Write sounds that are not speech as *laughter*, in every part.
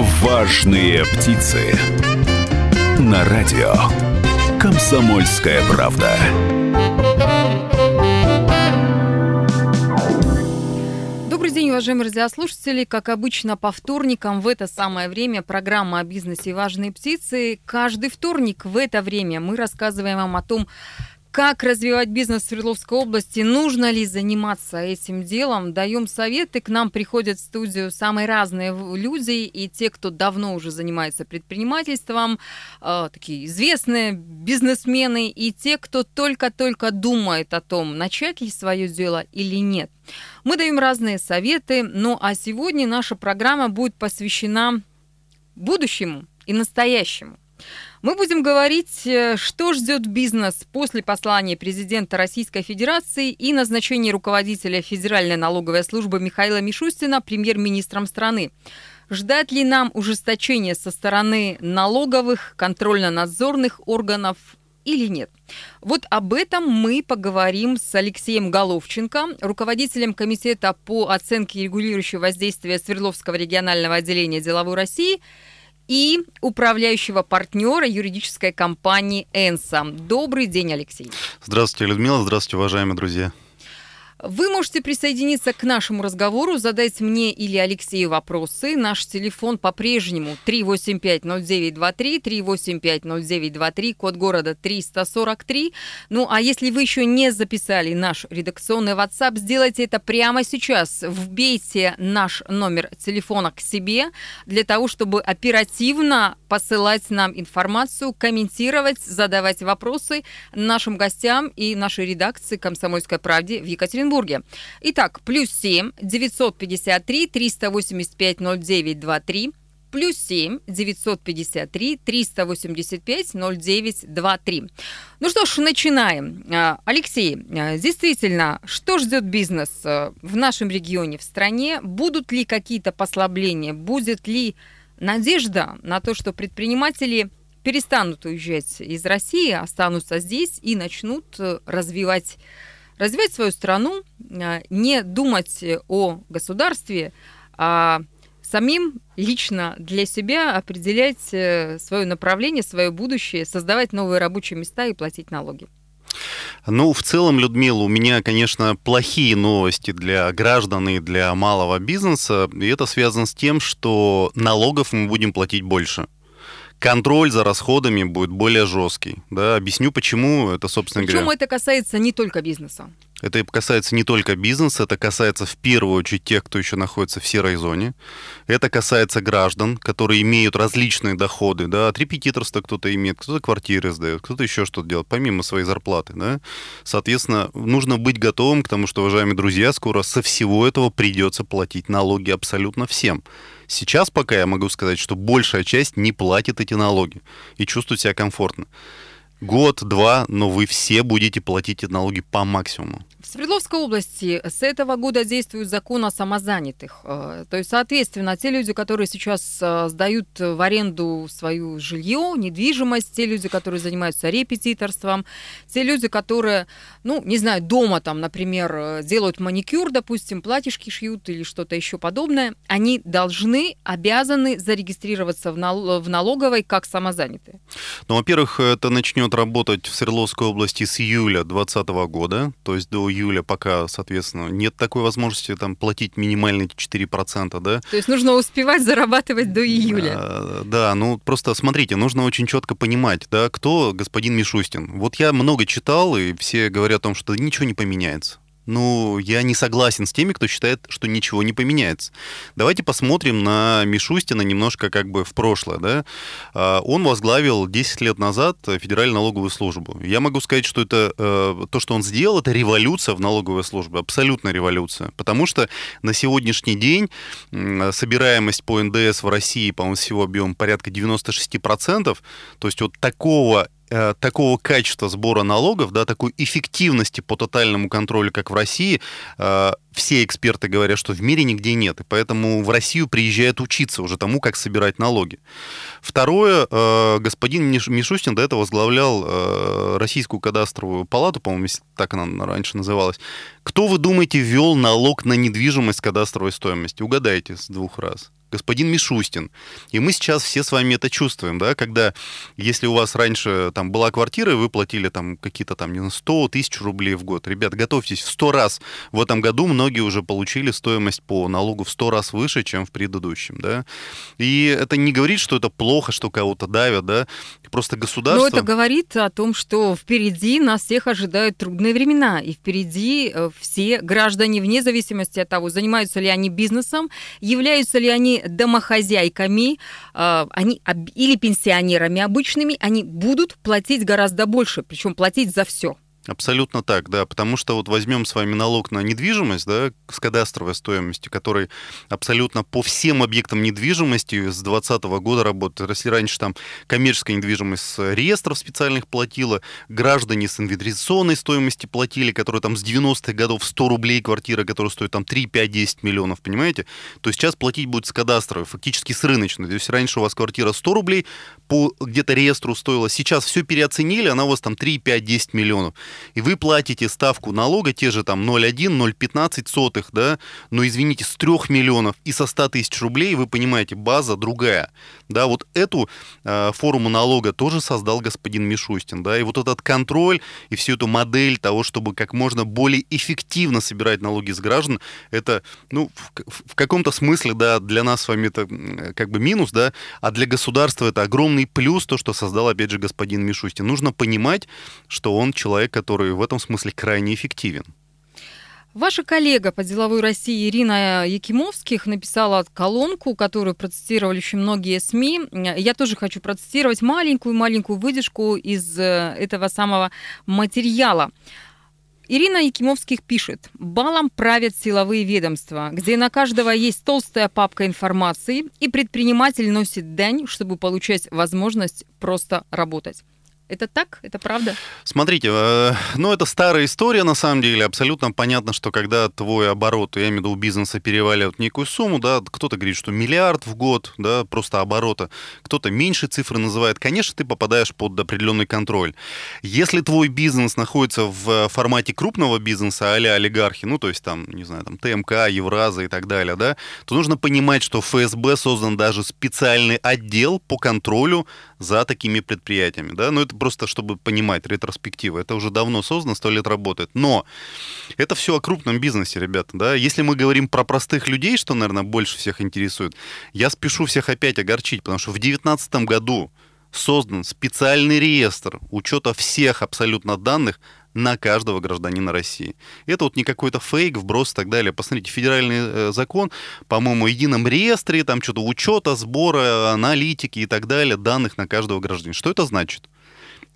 Важные птицы. На радио. Комсомольская правда. Добрый день, уважаемые радиослушатели. Как обычно, по вторникам в это самое время программа о бизнесе «Важные птицы». Каждый вторник в это время мы рассказываем вам о том, как развивать бизнес в Свердловской области? Нужно ли заниматься этим делом? Даем советы. К нам приходят в студию самые разные люди. И те, кто давно уже занимается предпринимательством, э, такие известные бизнесмены, и те, кто только-только думает о том, начать ли свое дело или нет. Мы даем разные советы. Ну а сегодня наша программа будет посвящена будущему и настоящему. Мы будем говорить, э, что ждет бизнес после послания президента Российской Федерации и назначения руководителя Федеральной налоговой службы Михаила Мишустина премьер-министром страны. Ждать ли нам ужесточения со стороны налоговых, контрольно-надзорных органов или нет? Вот об этом мы поговорим с Алексеем Головченко, руководителем Комитета по оценке регулирующего воздействия Свердловского регионального отделения деловой России – и управляющего партнера юридической компании «Энса». Добрый день, Алексей. Здравствуйте, Людмила. Здравствуйте, уважаемые друзья. Вы можете присоединиться к нашему разговору, задать мне или Алексею вопросы. Наш телефон по-прежнему 3850923, 3850923, код города 343. Ну, а если вы еще не записали наш редакционный WhatsApp, сделайте это прямо сейчас. Вбейте наш номер телефона к себе для того, чтобы оперативно посылать нам информацию, комментировать, задавать вопросы нашим гостям и нашей редакции «Комсомольской правде» в Екатеринбурге. Екатеринбурге. Итак, плюс 7 953 385 0923 плюс 7 953 385 0923. Ну что ж, начинаем. А, Алексей, а, действительно, что ждет бизнес а, в нашем регионе, в стране? Будут ли какие-то послабления? Будет ли надежда на то, что предприниматели перестанут уезжать из России, останутся здесь и начнут э, развивать развивать свою страну, а, не думать о государстве, а самим лично для себя определять э, свое направление, свое будущее, создавать новые рабочие места и платить налоги. Ну, в целом, Людмила, у меня, конечно, плохие новости для граждан и для малого бизнеса. И это связано с тем, что налогов мы будем платить больше контроль за расходами будет более жесткий. Да? Объясню, почему это, собственно Причем говоря... это касается не только бизнеса. Это касается не только бизнеса, это касается в первую очередь тех, кто еще находится в серой зоне. Это касается граждан, которые имеют различные доходы. Да? От репетиторства кто-то имеет, кто-то квартиры сдает, кто-то еще что-то делает, помимо своей зарплаты. Да? Соответственно, нужно быть готовым к тому, что, уважаемые друзья, скоро со всего этого придется платить налоги абсолютно всем. Сейчас пока я могу сказать, что большая часть не платит эти налоги и чувствует себя комфортно. Год-два, но вы все будете платить эти налоги по максимуму. В Свердловской области с этого года действует закон о самозанятых. Э, то есть, соответственно, те люди, которые сейчас э, сдают в аренду свое жилье, недвижимость, те люди, которые занимаются репетиторством, те люди, которые, ну, не знаю, дома там, например, э, делают маникюр, допустим, платьишки шьют или что-то еще подобное, они должны, обязаны зарегистрироваться в, налоговой как самозанятые. Ну, во-первых, это начнет работать в Свердловской области с июля 2020 года, то есть до июля пока, соответственно, нет такой возможности там платить минимальные 4%, да. То есть нужно успевать зарабатывать до июля. А, да, ну просто смотрите, нужно очень четко понимать, да, кто господин Мишустин. Вот я много читал, и все говорят о том, что ничего не поменяется ну, я не согласен с теми, кто считает, что ничего не поменяется. Давайте посмотрим на Мишустина немножко как бы в прошлое. Да? А, он возглавил 10 лет назад Федеральную налоговую службу. Я могу сказать, что это э, то, что он сделал, это революция в налоговой службе, абсолютная революция. Потому что на сегодняшний день собираемость по НДС в России, по-моему, всего объем порядка 96%. То есть вот такого Э, такого качества сбора налогов, да, такой эффективности по тотальному контролю, как в России, э, все эксперты говорят, что в мире нигде нет. И поэтому в Россию приезжают учиться уже тому, как собирать налоги. Второе, э, господин Мишустин до этого возглавлял Российскую кадастровую палату, по-моему, так она раньше называлась. Кто, вы думаете, ввел налог на недвижимость кадастровой стоимости? Угадайте с двух раз. Господин Мишустин. И мы сейчас все с вами это чувствуем, да, когда, если у вас раньше там была квартира, и вы платили там какие-то там, не знаю, 100 тысяч рублей в год. Ребят, готовьтесь, в 100 раз в этом году многие уже получили стоимость по налогу в 100 раз выше, чем в предыдущем, да. И это не говорит, что это плохо, что кого-то давят, да, просто государство... Но это говорит о том, что впереди нас всех ожидают трудные времена, и впереди э, все граждане, вне зависимости от того, занимаются ли они бизнесом, являются ли они домохозяйками э, они, или пенсионерами обычными, они будут платить гораздо больше, причем платить за все. Абсолютно так, да, потому что вот возьмем с вами налог на недвижимость, да, с кадастровой стоимостью, который абсолютно по всем объектам недвижимости с 2020 года работает. Если раньше там коммерческая недвижимость с реестров специальных платила, граждане с инвестиционной стоимости платили, которые там с 90-х годов 100 рублей квартира, которая стоит там 3, 5, 10 миллионов, понимаете? То сейчас платить будет с кадастровой, фактически с рыночной. То есть раньше у вас квартира 100 рублей по где-то реестру стоила, сейчас все переоценили, она у вас там 3, 5, 10 миллионов и вы платите ставку налога, те же там 0,1, 0,15 сотых, да, но, извините, с 3 миллионов и со 100 тысяч рублей, вы понимаете, база другая. Да, вот эту э, форму налога тоже создал господин Мишустин, да, и вот этот контроль и всю эту модель того, чтобы как можно более эффективно собирать налоги с граждан, это, ну, в, в каком-то смысле, да, для нас с вами это как бы минус, да, а для государства это огромный плюс, то, что создал, опять же, господин Мишустин. Нужно понимать, что он человек, который в этом смысле крайне эффективен. Ваша коллега по деловой России Ирина Якимовских написала колонку, которую процитировали очень многие СМИ. Я тоже хочу процитировать маленькую-маленькую выдержку из э, этого самого материала. Ирина Якимовских пишет, балом правят силовые ведомства, где на каждого есть толстая папка информации, и предприниматель носит дань, чтобы получать возможность просто работать. Это так? Это правда? Смотрите, э, ну это старая история на самом деле. Абсолютно понятно, что когда твой оборот, я имею в виду бизнеса, переваливает некую сумму, да, кто-то говорит, что миллиард в год, да, просто оборота, кто-то меньше цифры называет, конечно, ты попадаешь под определенный контроль. Если твой бизнес находится в формате крупного бизнеса, а олигархи, ну то есть там, не знаю, там ТМК, Евраза и так далее, да, то нужно понимать, что ФСБ создан даже специальный отдел по контролю за такими предприятиями, да, но это просто чтобы понимать ретроспективы. Это уже давно создано, сто лет работает. Но это все о крупном бизнесе, ребята. Да? Если мы говорим про простых людей, что, наверное, больше всех интересует, я спешу всех опять огорчить, потому что в 2019 году создан специальный реестр учета всех абсолютно данных на каждого гражданина России. Это вот не какой-то фейк, вброс и так далее. Посмотрите, федеральный э, закон, по-моему, в едином реестре, там что-то учета, сбора, аналитики и так далее, данных на каждого гражданина. Что это значит?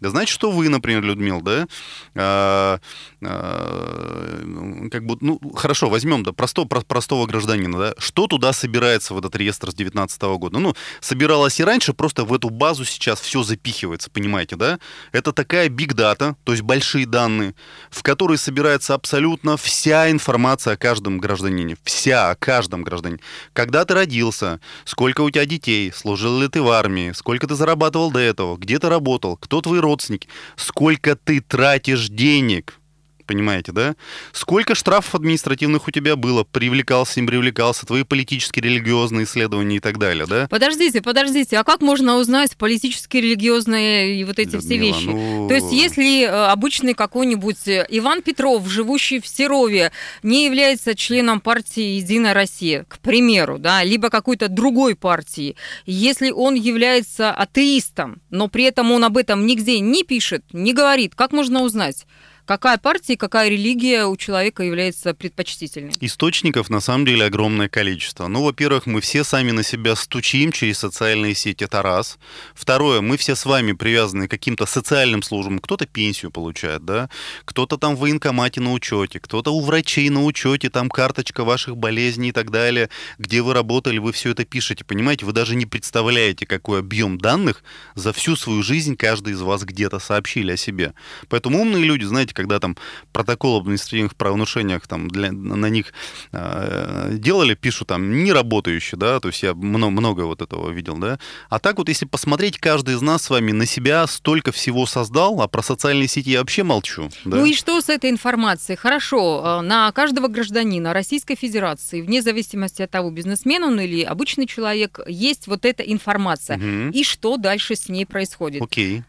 Да значит, что вы, например, Людмил, да, а, как бы, ну, хорошо, возьмем, да, простого, простого гражданина, да, что туда собирается в этот реестр с 2019 года? Ну, собиралось и раньше, просто в эту базу сейчас все запихивается, понимаете, да? Это такая data, то есть большие данные, в которой собирается абсолютно вся информация о каждом гражданине, вся о каждом гражданине. Когда ты родился, сколько у тебя детей, служил ли ты в армии, сколько ты зарабатывал до этого, где ты работал, кто твои родственники, сколько ты тратишь денег понимаете, да? Сколько штрафов административных у тебя было? Привлекался, не привлекался, твои политические, религиозные исследования и так далее, да? Подождите, подождите, а как можно узнать политические, религиозные и вот эти Людмила, все вещи? Ну... То есть если э, обычный какой-нибудь э, Иван Петров, живущий в Серове, не является членом партии «Единая Россия», к примеру, да, либо какой-то другой партии, если он является атеистом, но при этом он об этом нигде не пишет, не говорит, как можно узнать? Какая партия и какая религия у человека является предпочтительной? Источников на самом деле огромное количество. Ну, во-первых, мы все сами на себя стучим через социальные сети, это раз. Второе, мы все с вами привязаны к каким-то социальным службам. Кто-то пенсию получает, да, кто-то там в военкомате на учете, кто-то у врачей на учете, там карточка ваших болезней и так далее, где вы работали, вы все это пишете. Понимаете, вы даже не представляете, какой объем данных за всю свою жизнь каждый из вас где-то сообщили о себе. Поэтому умные люди, знаете, когда там протокол об административных правонарушениях там для, на них э, делали, пишут там неработающие, да, то есть я много, много вот этого видел, да. А так вот, если посмотреть, каждый из нас с вами на себя столько всего создал, а про социальные сети я вообще молчу. Да? Ну и что с этой информацией? Хорошо, э, на каждого гражданина Российской Федерации, вне зависимости от того, бизнесмен он или обычный человек, есть вот эта информация. Угу. И что дальше с ней происходит? Окей.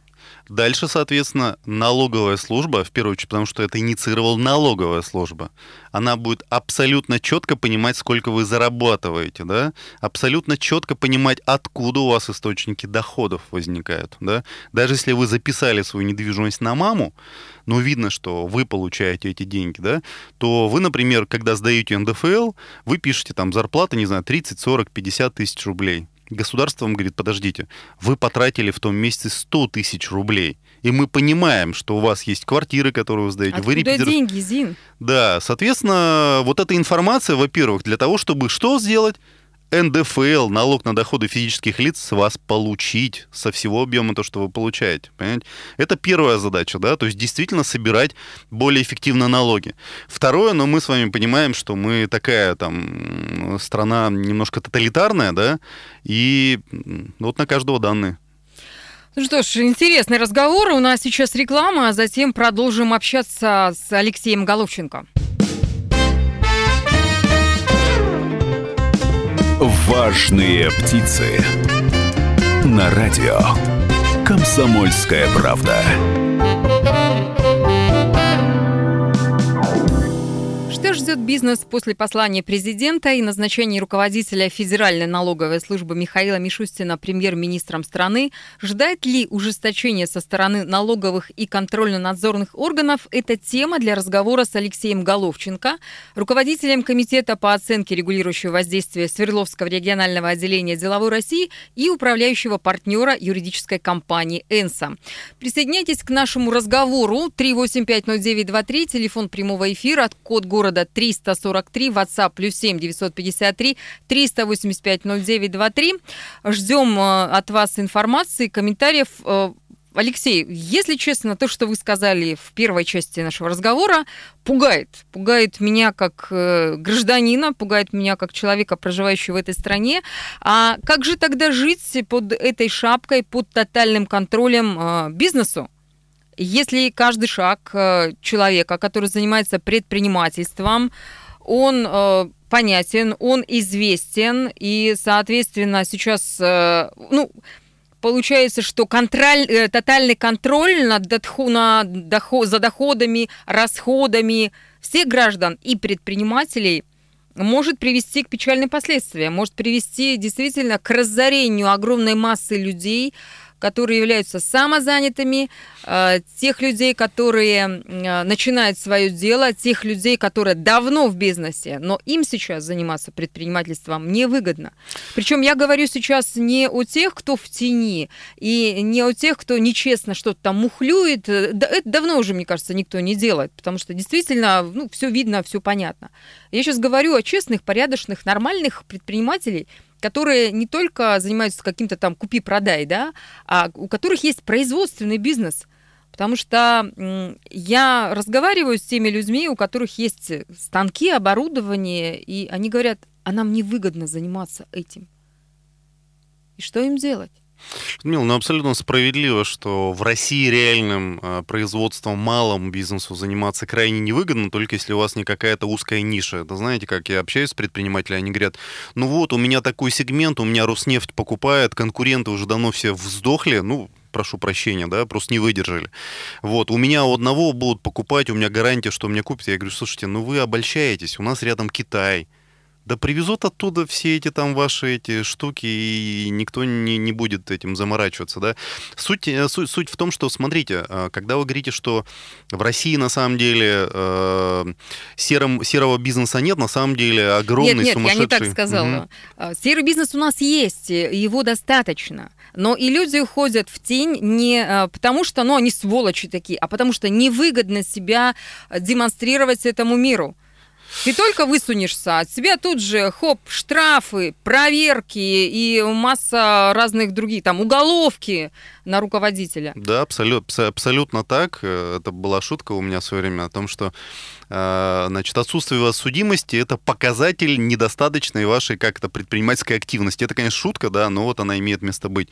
Дальше, соответственно, налоговая служба, в первую очередь, потому что это инициировала налоговая служба, она будет абсолютно четко понимать, сколько вы зарабатываете, да, абсолютно четко понимать, откуда у вас источники доходов возникают, да. Даже если вы записали свою недвижимость на маму, но видно, что вы получаете эти деньги, да, то вы, например, когда сдаете НДФЛ, вы пишете там зарплата, не знаю, 30, 40, 50 тысяч рублей государство вам говорит, подождите, вы потратили в том месяце 100 тысяч рублей. И мы понимаем, что у вас есть квартиры, которые вы сдаете. Откуда вы репетир... деньги, Зин? Да, соответственно, вот эта информация, во-первых, для того, чтобы что сделать? НДФЛ, налог на доходы физических лиц, с вас получить со всего объема то, что вы получаете. Понимаете? Это первая задача, да, то есть действительно собирать более эффективно налоги. Второе, но мы с вами понимаем, что мы такая там страна немножко тоталитарная, да, и вот на каждого данные. Ну что ж, интересный разговор. У нас сейчас реклама, а затем продолжим общаться с Алексеем Головченко. Важные птицы. На радио. Комсомольская правда. Ждет бизнес после послания президента и назначения руководителя Федеральной налоговой службы Михаила Мишустина премьер-министром страны? Ждает ли ужесточение со стороны налоговых и контрольно-надзорных органов? Это тема для разговора с Алексеем Головченко, руководителем Комитета по оценке регулирующего воздействия Свердловского регионального отделения деловой России и управляющего партнера юридической компании «Энса». Присоединяйтесь к нашему разговору. 3850923, телефон прямого эфира, код города 343, WhatsApp плюс 7 953 385 0923. Ждем э, от вас информации, комментариев. Э, Алексей, если честно, то, что вы сказали в первой части нашего разговора, пугает. Пугает меня как э, гражданина, пугает меня как человека, проживающего в этой стране. А как же тогда жить под этой шапкой, под тотальным контролем бизнесу? Если каждый шаг э, человека, который занимается предпринимательством, он э, понятен, он известен, и, соответственно, сейчас, э, ну, получается, что контроль, тотальный контроль над доход, на доход, за доходами, расходами всех граждан и предпринимателей может привести к печальным последствиям, может привести действительно к разорению огромной массы людей, которые являются самозанятыми, э, тех людей, которые э, начинают свое дело, тех людей, которые давно в бизнесе, но им сейчас заниматься предпринимательством невыгодно. Причем я говорю сейчас не о тех, кто в тени, и не о тех, кто нечестно что-то там мухлюет. Это давно уже, мне кажется, никто не делает, потому что действительно ну, все видно, все понятно. Я сейчас говорю о честных, порядочных, нормальных предпринимателей, которые не только занимаются каким-то там купи-продай, да, а у которых есть производственный бизнес. Потому что я разговариваю с теми людьми, у которых есть станки, оборудование, и они говорят, а нам невыгодно заниматься этим. И что им делать? Мил, ну абсолютно справедливо, что в России реальным э, производством, малым бизнесу заниматься крайне невыгодно, только если у вас не какая-то узкая ниша. Это знаете, как я общаюсь с предпринимателями, они говорят, ну вот, у меня такой сегмент, у меня Роснефть покупает, конкуренты уже давно все вздохли, ну, прошу прощения, да, просто не выдержали. Вот, у меня у одного будут покупать, у меня гарантия, что мне купят. Я говорю, слушайте, ну вы обольщаетесь, у нас рядом Китай, да привезут оттуда все эти там ваши эти штуки, и никто не, не будет этим заморачиваться, да. Суть, э, суть, суть в том, что, смотрите, э, когда вы говорите, что в России на самом деле э, серым, серого бизнеса нет, на самом деле огромный, нет, нет, сумасшедший... я не так сказала. Угу. Серый бизнес у нас есть, его достаточно. Но и люди уходят в тень не потому, что ну, они сволочи такие, а потому что невыгодно себя демонстрировать этому миру. Ты только высунешься, от тебя тут же, хоп, штрафы, проверки и масса разных других, там, уголовки. На руководителя. Да, абсолютно, абсолютно так. Э, это была шутка у меня в свое время о том, что э, значит, отсутствие судимости – это показатель недостаточной вашей как-то предпринимательской активности. Это, конечно, шутка, да, но вот она имеет место быть.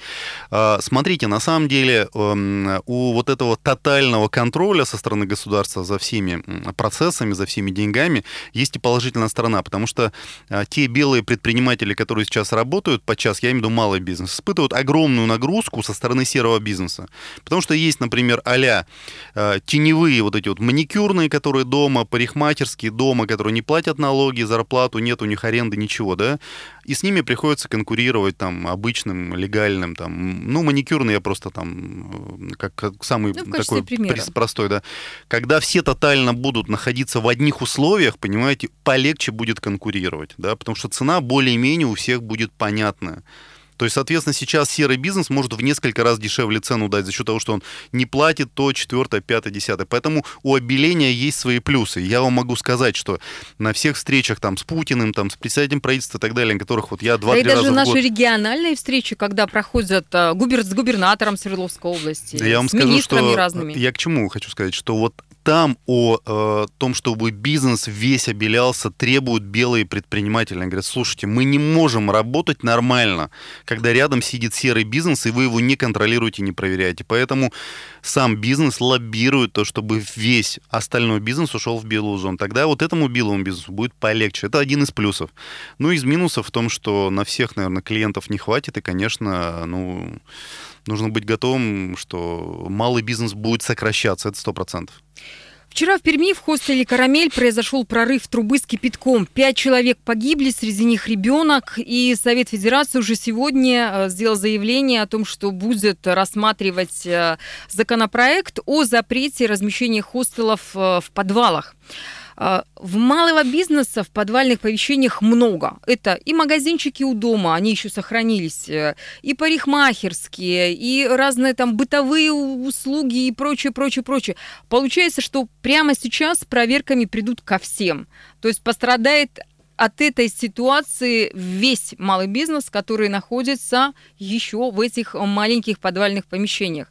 А, смотрите, на самом деле эм, у вот этого тотального контроля со стороны государства за всеми процессами, за всеми деньгами есть и положительная сторона, потому что а, те белые предприниматели, которые сейчас работают подчас, я имею в виду малый бизнес, испытывают огромную нагрузку со стороны серого бизнеса. Потому что есть, например, а теневые вот эти вот маникюрные, которые дома, парикмахерские дома, которые не платят налоги, зарплату, нет у них аренды, ничего, да, и с ними приходится конкурировать там обычным, легальным, там, ну, маникюрный я просто там, э, как, как самый ну, такой примера. простой, да. Когда все тотально будут находиться в одних условиях, понимаете, полегче будет конкурировать, да, потому что цена более-менее у всех будет понятная. То есть, соответственно, сейчас серый бизнес может в несколько раз дешевле цену дать за счет того, что он не платит то, четвертое, пятое, десятое. Поэтому у обеления есть свои плюсы. Я вам могу сказать, что на всех встречах там с Путиным, там, с председателем правительства и так далее, на которых вот я два-три да раза даже наши год... региональные встречи, когда проходят а, губер... с губернатором Свердловской области, да я вам с скажу, министрами что... разными. Я к чему хочу сказать, что вот там о э, том, чтобы бизнес весь обелялся, требуют белые предприниматели. Они говорят, слушайте, мы не можем работать нормально, когда рядом сидит серый бизнес, и вы его не контролируете, не проверяете. Поэтому сам бизнес лоббирует то, чтобы весь остальной бизнес ушел в белую зону. Тогда вот этому белому бизнесу будет полегче. Это один из плюсов. Ну, из минусов в том, что на всех, наверное, клиентов не хватит, и, конечно, ну, нужно быть готовым, что малый бизнес будет сокращаться, это сто процентов. Вчера в Перми в хостеле «Карамель» произошел прорыв трубы с кипятком. Пять человек погибли, среди них ребенок. И Совет Федерации уже сегодня э, сделал заявление о том, что будет рассматривать э, законопроект о запрете размещения хостелов э, в подвалах. А, в малого бизнеса в подвальных помещениях много. Это и магазинчики у дома, они еще сохранились, э, и парикмахерские, и разные там бытовые услуги и прочее, прочее, прочее. Получается, что прямо сейчас проверками придут ко всем. То есть пострадает от этой ситуации весь малый бизнес, который находится еще в этих маленьких подвальных помещениях.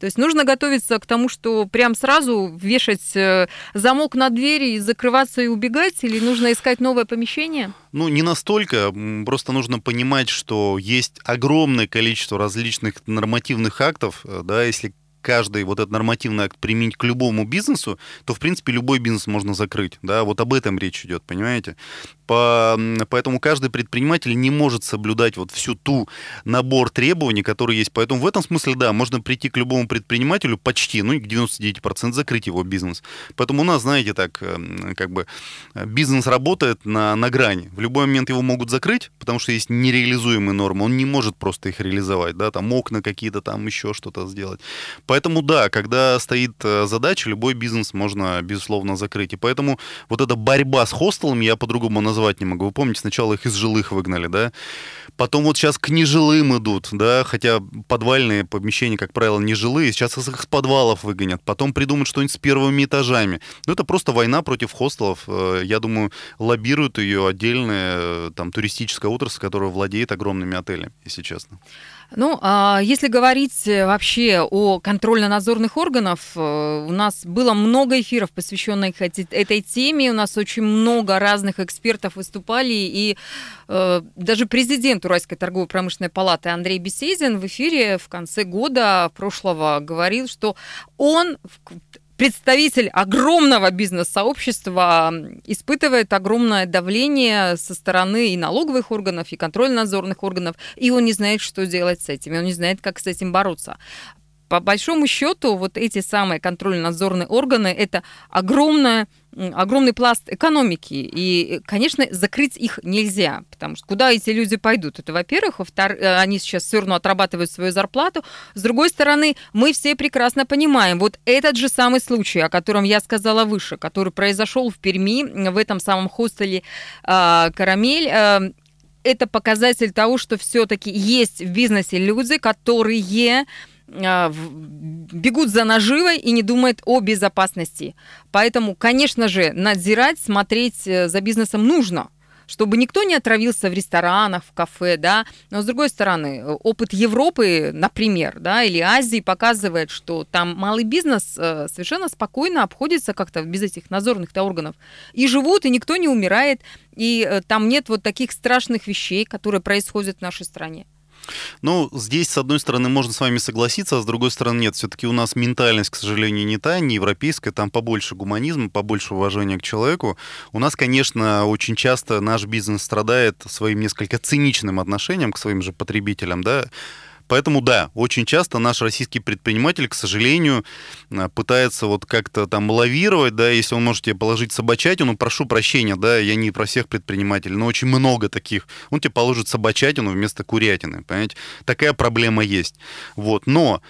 То есть нужно готовиться к тому, что прям сразу вешать э, замок на двери и закрываться и убегать, или нужно искать новое помещение? Ну, не настолько. Просто нужно понимать, что есть огромное количество различных нормативных актов, э, да, если каждый вот этот нормативный акт применить к любому бизнесу, то, в принципе, любой бизнес можно закрыть. Да? Вот об этом речь идет, понимаете? По, поэтому каждый предприниматель не может соблюдать вот всю ту набор требований, которые есть. Поэтому в этом смысле, да, можно прийти к любому предпринимателю почти, ну, к 99% закрыть его бизнес. Поэтому у нас, знаете, так, эм, как бы бизнес работает на, на грани. В любой момент его могут закрыть, потому что есть нереализуемые нормы. Он не может просто их реализовать, да, там окна какие-то, там еще что-то сделать. Поэтому да, когда стоит э, задача, любой бизнес можно, безусловно, закрыть. И поэтому вот эта борьба с хостелами я по-другому назвать не могу. Вы помните, сначала их из жилых выгнали, да? Потом вот сейчас к нежилым идут, да, хотя подвальные помещения, как правило, нежилые, сейчас их с подвалов выгонят. Потом придумают что-нибудь с первыми этажами. Ну, это просто война против хостелов. Э, я думаю, лоббирует ее отдельная э, там туристическая отрасль, которая владеет огромными отелями, если честно. Ну, а если говорить э, вообще о контрольно-надзорных органах, э, у нас было много эфиров, посвященных этой теме, у нас очень много разных экспертов выступали, и э, даже президент Уральской торгово-промышленной палаты Андрей Бесезин в эфире в конце года прошлого говорил, что он представитель огромного бизнес-сообщества испытывает огромное давление со стороны и налоговых органов, и контрольно-надзорных органов, и он не знает, что делать с этим, и он не знает, как с этим бороться по большому счету, вот эти самые контрольно-надзорные органы – это огромная огромный пласт экономики. И, конечно, закрыть их нельзя, потому что куда эти люди пойдут? Это, во-первых. Во-вторых, э, они сейчас все равно отрабатывают свою зарплату. С другой стороны, мы все прекрасно понимаем, вот этот же самый случай, о котором я сказала выше, который произошел в Перми, в этом самом хостеле э, «Карамель», э, это показатель того, что все-таки есть в бизнесе люди, которые бегут за наживой и не думают о безопасности. Поэтому, конечно же, надзирать, смотреть э, за бизнесом нужно. чтобы никто не отравился в ресторанах, в кафе, да. Но с другой стороны, опыт Европы, например, да, или Азии показывает, что там малый бизнес э, совершенно спокойно обходится как-то без этих надзорных органов. И живут, и никто не умирает, и э, там нет вот таких страшных вещей, которые происходят в нашей стране. Ну, здесь, с одной стороны, можно с вами согласиться, а с другой стороны, нет. Все-таки у нас ментальность, к сожалению, не та, не европейская, там побольше гуманизма, побольше уважения к человеку. У нас, конечно, очень часто наш бизнес страдает своим несколько циничным отношением к своим же потребителям, да, Поэтому да, очень часто наш российский предприниматель, к сожалению, э, пытается вот как-то там лавировать, да, если он может тебе положить собачатину, прошу прощения, да, я не про всех предпринимателей, но очень много таких. Он тебе положит собачатину вместо курятины, понимаете? Такая проблема есть. Вот, но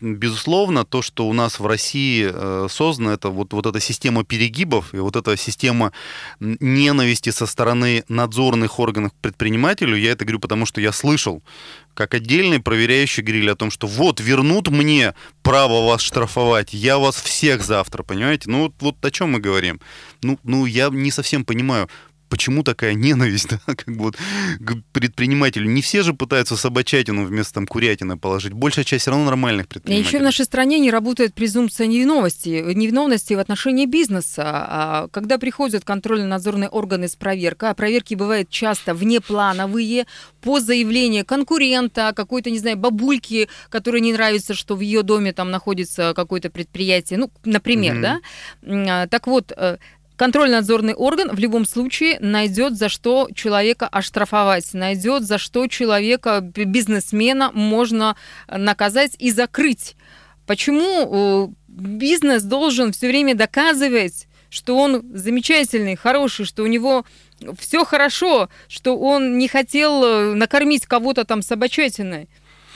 безусловно, то, что у нас в России э, создано, это вот, вот эта система перегибов и вот эта система ненависти со стороны надзорных органов к предпринимателю, я это говорю потому, что я слышал, как отдельный проверяющий говорили о том, что вот вернут мне право вас штрафовать, я вас всех завтра, понимаете? Ну вот, вот о чем мы говорим. Ну, ну я не совсем понимаю, почему такая ненависть *laughs* да, как бы вот, к предпринимателю? Не все же пытаются собачатину вместо там, курятины положить. Большая часть все равно нормальных предпринимателей. И еще в нашей стране не работает презумпция невиновности, невиновности в отношении бизнеса. А когда приходят контрольно-надзорные органы с проверкой, а проверки бывают часто внеплановые, по заявлению конкурента, какой-то, не знаю, бабульки, которой не нравится, что в ее доме там находится какое-то предприятие, ну, например, mm-hmm. да. А, так вот, э, Контрольно-надзорный орган в любом случае найдет, за что человека оштрафовать, найдет, за что человека, бизнесмена можно наказать и закрыть. Почему э, бизнес должен все время доказывать, что он замечательный, хороший, что у него все хорошо, что он не хотел э, накормить кого-то там собачатиной?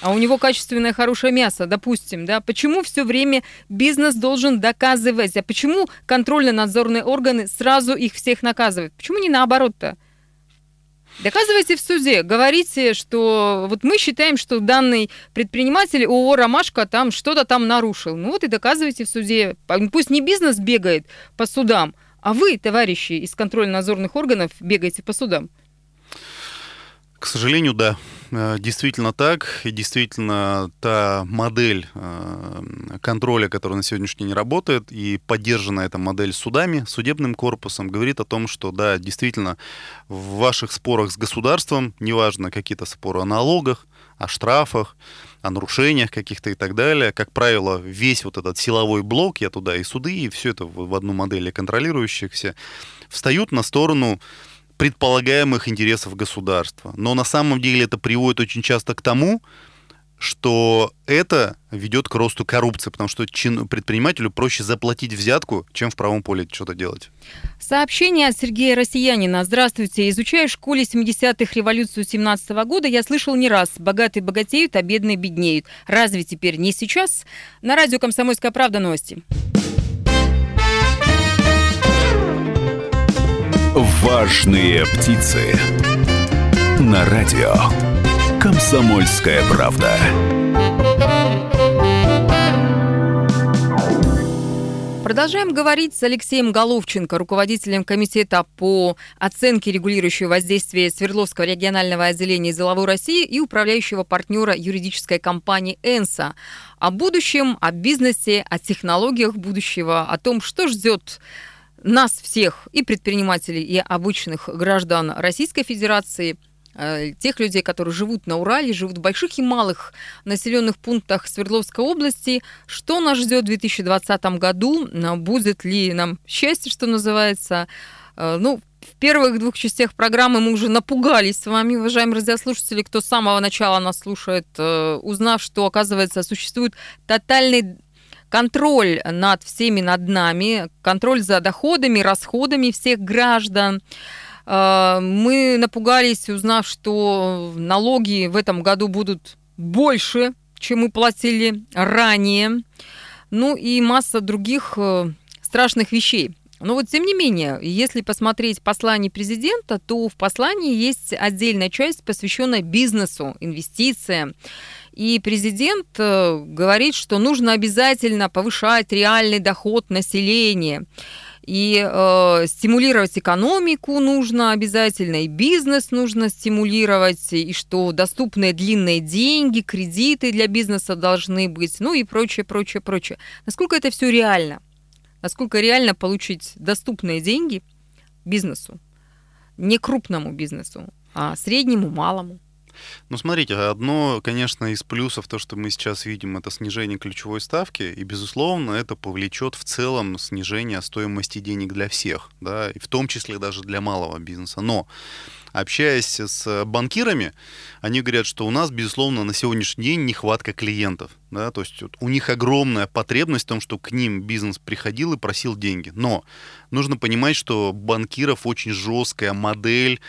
А у него качественное хорошее мясо, допустим, да, почему все время бизнес должен доказывать, а почему контрольно-надзорные органы сразу их всех наказывают? Почему не наоборот-то? Доказывайте в суде, говорите, что вот мы считаем, что данный предприниматель ООО «Ромашка» там что-то там нарушил. Ну вот и доказывайте в суде. Пусть не бизнес бегает по судам, а вы, товарищи из контрольно-надзорных органов, бегаете по судам. К сожалению, да. Э, действительно так. И действительно та модель э, контроля, которая на сегодняшний день работает, и поддержана эта модель судами, судебным корпусом, говорит о том, что да, действительно, в ваших спорах с государством, неважно, какие-то споры о налогах, о штрафах, о нарушениях каких-то и так далее. Как правило, весь вот этот силовой блок, я туда и суды, и все это в одну модель контролирующихся, встают на сторону предполагаемых интересов государства. Но на самом деле это приводит очень часто к тому, что это ведет к росту коррупции, потому что предпринимателю проще заплатить взятку, чем в правом поле что-то делать. Сообщение от Сергея Россиянина. Здравствуйте. Изучая в школе 70-х революцию 17 -го года, я слышал не раз. Богатые богатеют, а бедные беднеют. Разве теперь не сейчас? На радио «Комсомольская правда» новости. Важные птицы. На радио. Комсомольская правда. Продолжаем говорить с Алексеем Головченко, руководителем комитета по оценке регулирующего воздействия Свердловского регионального отделения «Деловой России» и управляющего партнера юридической компании «Энса» о будущем, о бизнесе, о технологиях будущего, о том, что ждет нас всех, и предпринимателей, и обычных граждан Российской Федерации, э, тех людей, которые живут на Урале, живут в больших и малых населенных пунктах Свердловской области. Что нас ждет в 2020 году? Будет ли нам счастье, что называется? Э, ну, в первых двух частях программы мы уже напугались с вами, уважаемые радиослушатели, кто с самого начала нас слушает, э, узнав, что, оказывается, существует тотальный контроль над всеми над нами, контроль за доходами, расходами всех граждан. Э, мы напугались, узнав, что налоги в этом году будут больше, чем мы платили ранее. Ну и масса других э, страшных вещей. Но вот тем не менее, если посмотреть послание президента, то в послании есть отдельная часть, посвященная бизнесу, инвестициям. И президент э, говорит, что нужно обязательно повышать реальный доход населения. И э, стимулировать экономику нужно обязательно, и бизнес нужно стимулировать, и что доступные длинные деньги, кредиты для бизнеса должны быть, ну и прочее, прочее, прочее. Насколько это все реально? Насколько реально получить доступные деньги бизнесу? Не крупному бизнесу, а среднему, малому. Ну, смотрите, одно, конечно, из плюсов, то, что мы сейчас видим, это снижение ключевой ставки, и, безусловно, это повлечет в целом снижение стоимости денег для всех, да, и в том числе даже для малого бизнеса. Но общаясь с банкирами, они говорят, что у нас, безусловно, на сегодняшний день нехватка клиентов. Да, то есть вот у них огромная потребность в том, что к ним бизнес приходил и просил деньги. Но нужно понимать, что банкиров очень жесткая модель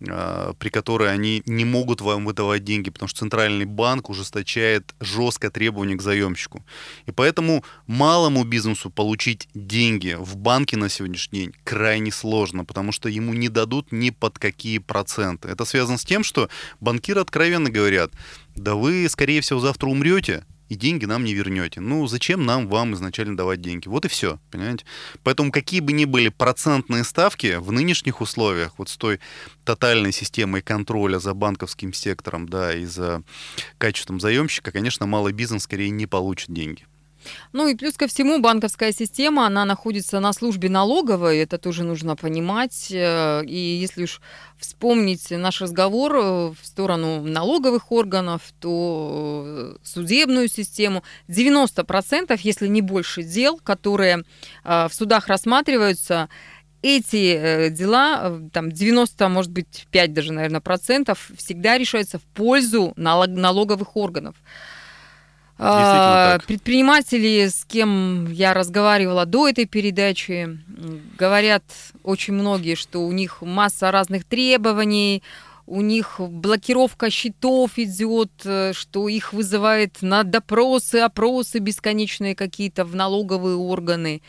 при которой они не могут вам выдавать деньги, потому что центральный банк ужесточает жестко требования к заемщику. И поэтому малому бизнесу получить деньги в банке на сегодняшний день крайне сложно, потому что ему не дадут ни под какие проценты. Это связано с тем, что банкиры откровенно говорят, да вы, скорее всего, завтра умрете, и деньги нам не вернете. Ну, зачем нам вам изначально давать деньги? Вот и все, понимаете? Поэтому какие бы ни были процентные ставки в нынешних условиях, вот с той тотальной системой контроля за банковским сектором, да, и за качеством заемщика, конечно, малый бизнес скорее не получит деньги. Ну и плюс ко всему банковская система, она находится на службе налоговой, это тоже нужно понимать. Э, и если уж вспомнить наш разговор э, в сторону налоговых органов, то э, судебную систему, 90%, если не больше дел, которые в судах рассматриваются, эти дела, там 90, может быть, 5 даже, наверное, процентов, всегда решаются в пользу налоговых органов. А, предприниматели, с кем я разговаривала до этой передачи, говорят очень многие, что у них масса разных требований, у них блокировка счетов идет, э, что их вызывает на допросы, опросы бесконечные какие-то в налоговые органы.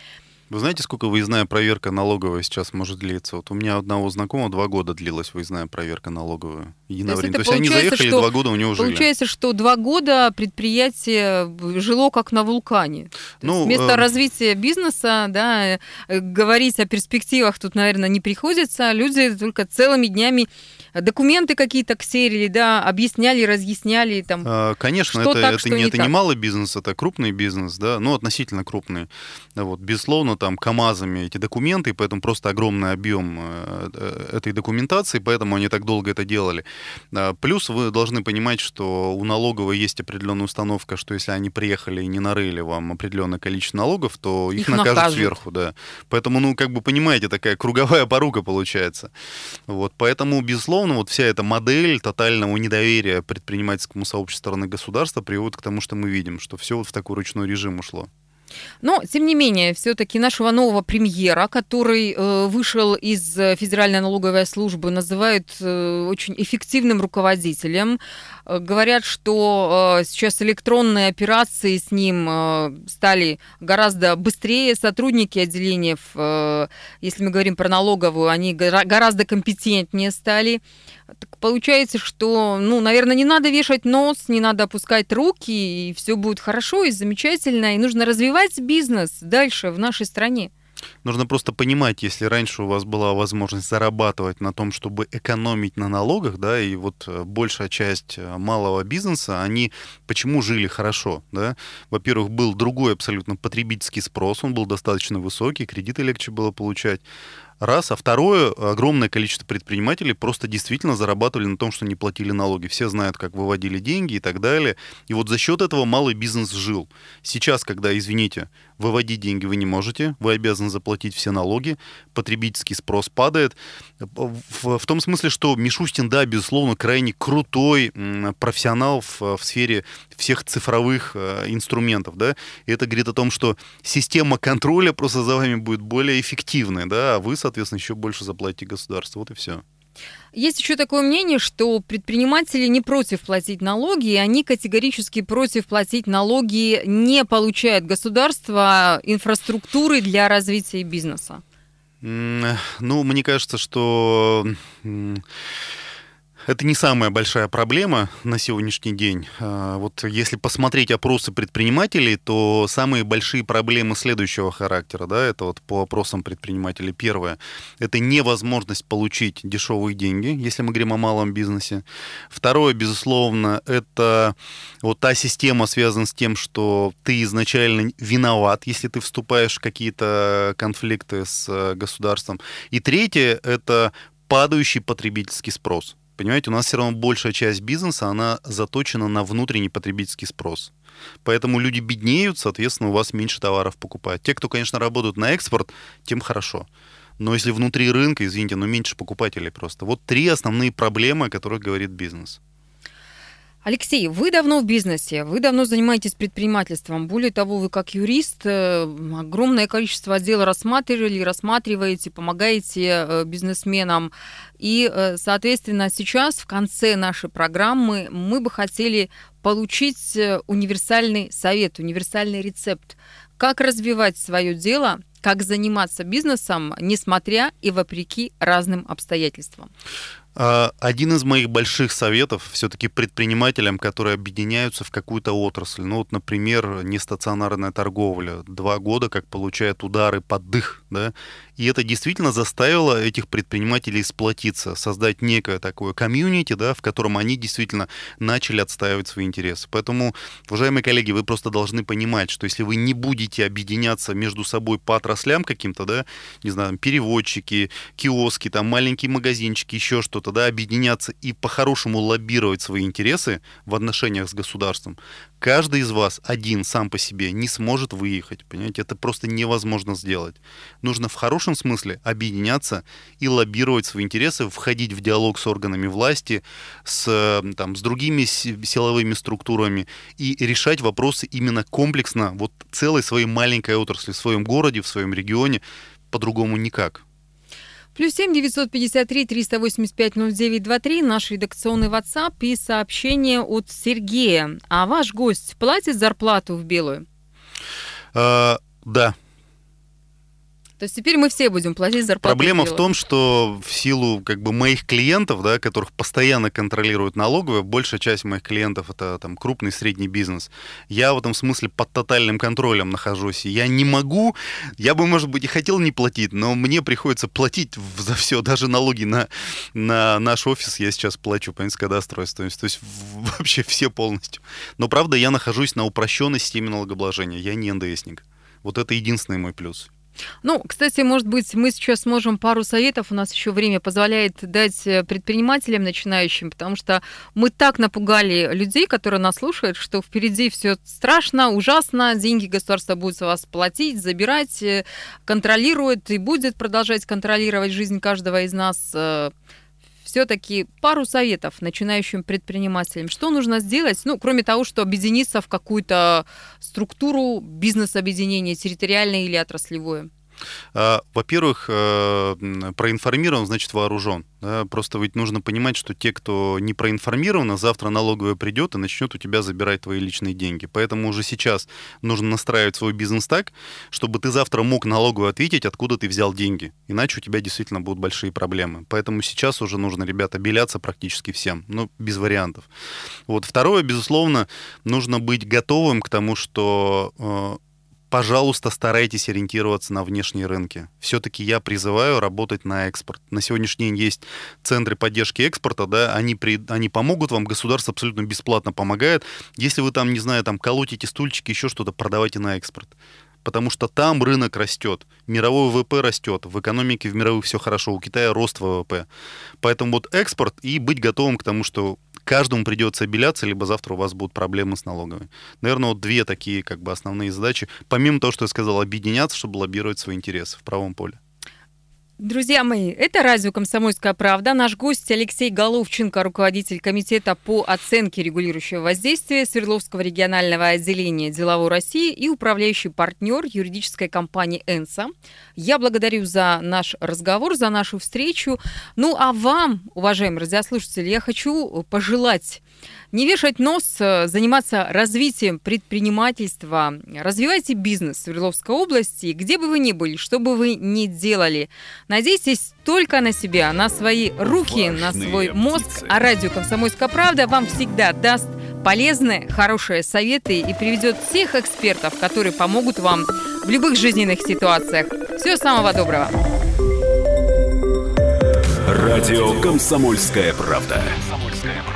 Вы знаете, сколько выездная проверка налоговая сейчас может длиться? Вот у меня одного знакомого два года длилась выездная проверка налоговая. Единовременно. То есть, То есть они заехали, что, два года у него жили. Получается, что два года предприятие жило как на вулкане. Ну, вместо э... развития бизнеса, да, э, говорить о перспективах тут, наверное, не приходится. Люди только целыми днями документы какие-то ксерили, да, объясняли, разъясняли там. А, конечно, что это, так, это, что не, это не малый бизнес, это крупный бизнес, да, ну относительно крупный. Вот, безусловно, там КАМАЗами эти документы, поэтому просто огромный объем э, э, этой документации, поэтому они так долго это делали. А, плюс вы должны понимать, что у налоговой есть определенная установка, что если они приехали и не нарыли вам определенное количество налогов, то их, их накажут, накажут сверху, да. Поэтому, ну, как бы понимаете, такая круговая *laughs* порука получается. Вот, поэтому, безусловно, вот вся эта модель тотального недоверия предпринимательскому сообществу стороны государства приводит к тому, что мы видим, что все вот в такой ручной режим ушло. Но, тем не менее, все-таки нашего нового премьера, который э, вышел из Федеральной налоговой службы, называют э, очень эффективным руководителем. Э, говорят, что э, сейчас электронные операции с ним э, стали гораздо быстрее. Сотрудники отделения, если мы говорим про налоговую, они гораздо компетентнее стали. Так получается, что, ну, наверное, не надо вешать нос, не надо опускать руки, и все будет хорошо и замечательно, и нужно развивать бизнес дальше в нашей стране. Нужно просто понимать, если раньше у вас была возможность зарабатывать на том, чтобы экономить на налогах, да, и вот э, большая часть э, малого бизнеса, они почему жили хорошо, да? Во-первых, был другой абсолютно потребительский спрос, он был достаточно высокий, кредиты легче было получать. Раз. А второе, огромное количество предпринимателей просто действительно зарабатывали на том, что не платили налоги. Все знают, как выводили деньги и так далее. И вот за счет этого малый бизнес жил. Сейчас, когда, извините, выводить деньги вы не можете, вы обязаны заплатить все налоги, потребительский спрос падает. В, в том смысле, что Мишустин, да, безусловно, крайне крутой профессионал в, в сфере всех цифровых э, инструментов, да, и это говорит о том, что система контроля просто за вами будет более эффективной, да, а вы, соответственно, еще больше заплатите государству. Вот и все. Есть еще такое мнение, что предприниматели не против платить налоги, и они категорически против платить налоги, не получает государство инфраструктуры для развития бизнеса. Ну, мне кажется, что Это не самая большая проблема на сегодняшний день. А, вот если посмотреть опросы предпринимателей, то самые большие проблемы следующего характера, да, это вот по опросам предпринимателей. Первое, это невозможность получить дешевые деньги, если мы говорим о малом бизнесе. Второе, безусловно, это вот та система связана с тем, что ты изначально виноват, если ты вступаешь в какие-то конфликты с э, государством. И третье, это падающий потребительский спрос. Понимаете, у нас все равно большая часть бизнеса, она заточена на внутренний потребительский спрос. Поэтому люди беднеют, соответственно, у вас меньше товаров покупают. Те, кто, конечно, работают на экспорт, тем хорошо. Но если внутри рынка, извините, но меньше покупателей просто. Вот три основные проблемы, о которых говорит бизнес. Алексей, вы давно в бизнесе, вы давно занимаетесь предпринимательством. Более того, вы как юрист э, огромное количество дел рассматривали, рассматриваете, помогаете э, бизнесменам. И, э, соответственно, сейчас в конце нашей программы мы бы хотели получить универсальный совет, универсальный рецепт, как развивать свое дело, как заниматься бизнесом, несмотря и вопреки разным обстоятельствам. А, один из моих больших советов все-таки предпринимателям, которые объединяются в какую-то отрасль. Ну вот, например, нестационарная торговля. Два года как получает удары под дых, да, и это действительно заставило этих предпринимателей сплотиться, создать некое такое комьюнити, да, в котором они действительно начали отстаивать свои интересы. Поэтому, уважаемые коллеги, вы просто должны понимать, что если вы не будете объединяться между собой по отраслям каким-то, да, не знаю, переводчики, киоски, там маленькие магазинчики, еще что-то, да, объединяться и по-хорошему лоббировать свои интересы в отношениях с государством, каждый из вас один сам по себе не сможет выехать, понимаете, это просто невозможно сделать. Нужно в хорошем смысле объединяться и лоббировать свои интересы, входить в диалог с органами власти, с, там, с другими силовыми структурами и решать вопросы именно комплексно, вот целой своей маленькой отрасли, в своем городе, в своем регионе, по-другому никак. Плюс семь девятьсот пятьдесят три триста восемьдесят пять ноль девять два три наш редакционный WhatsApp и сообщение от Сергея. А ваш гость платит зарплату в белую? А, да. То есть теперь мы все будем платить зарплату. Проблема в том, что в силу как бы моих клиентов, да, которых постоянно контролируют налоговые, большая часть моих клиентов это там крупный средний бизнес. Я в этом смысле под тотальным контролем нахожусь. Я не могу, я бы, может быть, и хотел не платить, но мне приходится платить за все, даже налоги на, на наш офис я сейчас плачу, понимаете, кадастровой стоимость. То есть *laughs* вообще все полностью. Но правда, я нахожусь на упрощенной системе налогообложения. Я не НДСник. Вот это единственный мой плюс. Ну, кстати, может быть, мы сейчас сможем пару советов, у нас еще время позволяет дать э, предпринимателям начинающим, потому что мы так напугали людей, которые нас слушают, что впереди все страшно, ужасно, деньги государство будет с вас платить, забирать, э, контролирует и будет продолжать контролировать жизнь каждого из нас э, все-таки пару советов начинающим предпринимателям. Что нужно сделать, ну, кроме того, что объединиться в какую-то структуру бизнес-объединения, территориальное или отраслевое? А, во-первых, э, проинформирован, значит вооружен. Просто ведь нужно понимать, что те, кто не проинформирован, завтра налоговая придет и начнет у тебя забирать твои личные деньги. Поэтому уже сейчас нужно настраивать свой бизнес так, чтобы ты завтра мог налоговую ответить, откуда ты взял деньги. Иначе у тебя действительно будут большие проблемы. Поэтому сейчас уже нужно, ребята, беляться практически всем. Ну, без вариантов. Вот. Второе, безусловно, нужно быть готовым к тому, что э, пожалуйста, старайтесь ориентироваться на внешние рынки. Все-таки я призываю работать на экспорт. На сегодняшний день есть центры поддержки экспорта, да, они, при, они помогут вам, государство абсолютно бесплатно помогает. Если вы там, не знаю, там колотите стульчики, еще что-то, продавайте на экспорт. Потому что там рынок растет, мировой ВВП растет, в экономике в мировых все хорошо, у Китая рост ВВП. Поэтому вот экспорт и быть готовым к тому, что каждому придется обеляться, либо завтра у вас будут проблемы с налогами. Наверное, вот две такие как бы основные задачи. Помимо того, что я сказал, объединяться, чтобы лоббировать свои интересы в правом поле. Друзья мои, это радио «Комсомольская правда». Наш гость Алексей Головченко, руководитель Комитета по оценке регулирующего воздействия Свердловского регионального отделения «Деловой России» и управляющий партнер юридической компании «Энса». Я благодарю за наш разговор, за нашу встречу. Ну а вам, уважаемые радиослушатели, я хочу пожелать не вешать нос, э, заниматься развитием предпринимательства. Развивайте бизнес в Свердловской области, где бы вы ни были, что бы вы ни делали. Надейтесь только на себя, на свои руки, на свой мозг. А радио «Комсомольская правда» вам всегда даст полезные, хорошие советы и приведет всех экспертов, которые помогут вам в любых жизненных ситуациях. Всего самого доброго. Радио «Комсомольская правда».